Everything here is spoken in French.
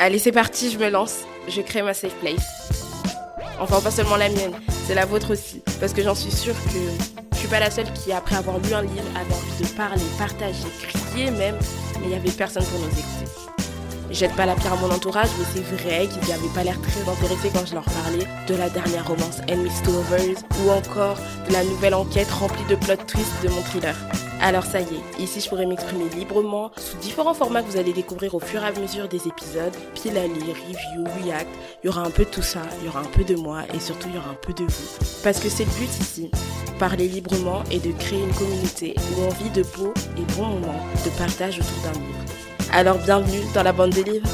Allez, c'est parti, je me lance. Je crée ma safe place. Enfin, pas seulement la mienne, c'est la vôtre aussi. Parce que j'en suis sûre que je suis pas la seule qui, après avoir lu un livre, avait envie de parler, partager, crier même, mais il y avait personne pour nous écouter. Jette pas la pierre à mon entourage, mais c'est vrai qu'ils n'avaient pas l'air très intéressés quand je leur parlais de la dernière romance Enemies to Lovers ou encore de la nouvelle enquête remplie de plot twists de mon thriller. Alors ça y est, ici je pourrais m'exprimer librement sous différents formats que vous allez découvrir au fur et à mesure des épisodes, pile à lire, review, react, il y aura un peu de tout ça, il y aura un peu de moi et surtout il y aura un peu de vous. Parce que c'est le but ici, parler librement et de créer une communauté où on vit de beaux et bons moments de partage autour d'un livre. Alors bienvenue dans la bande des livres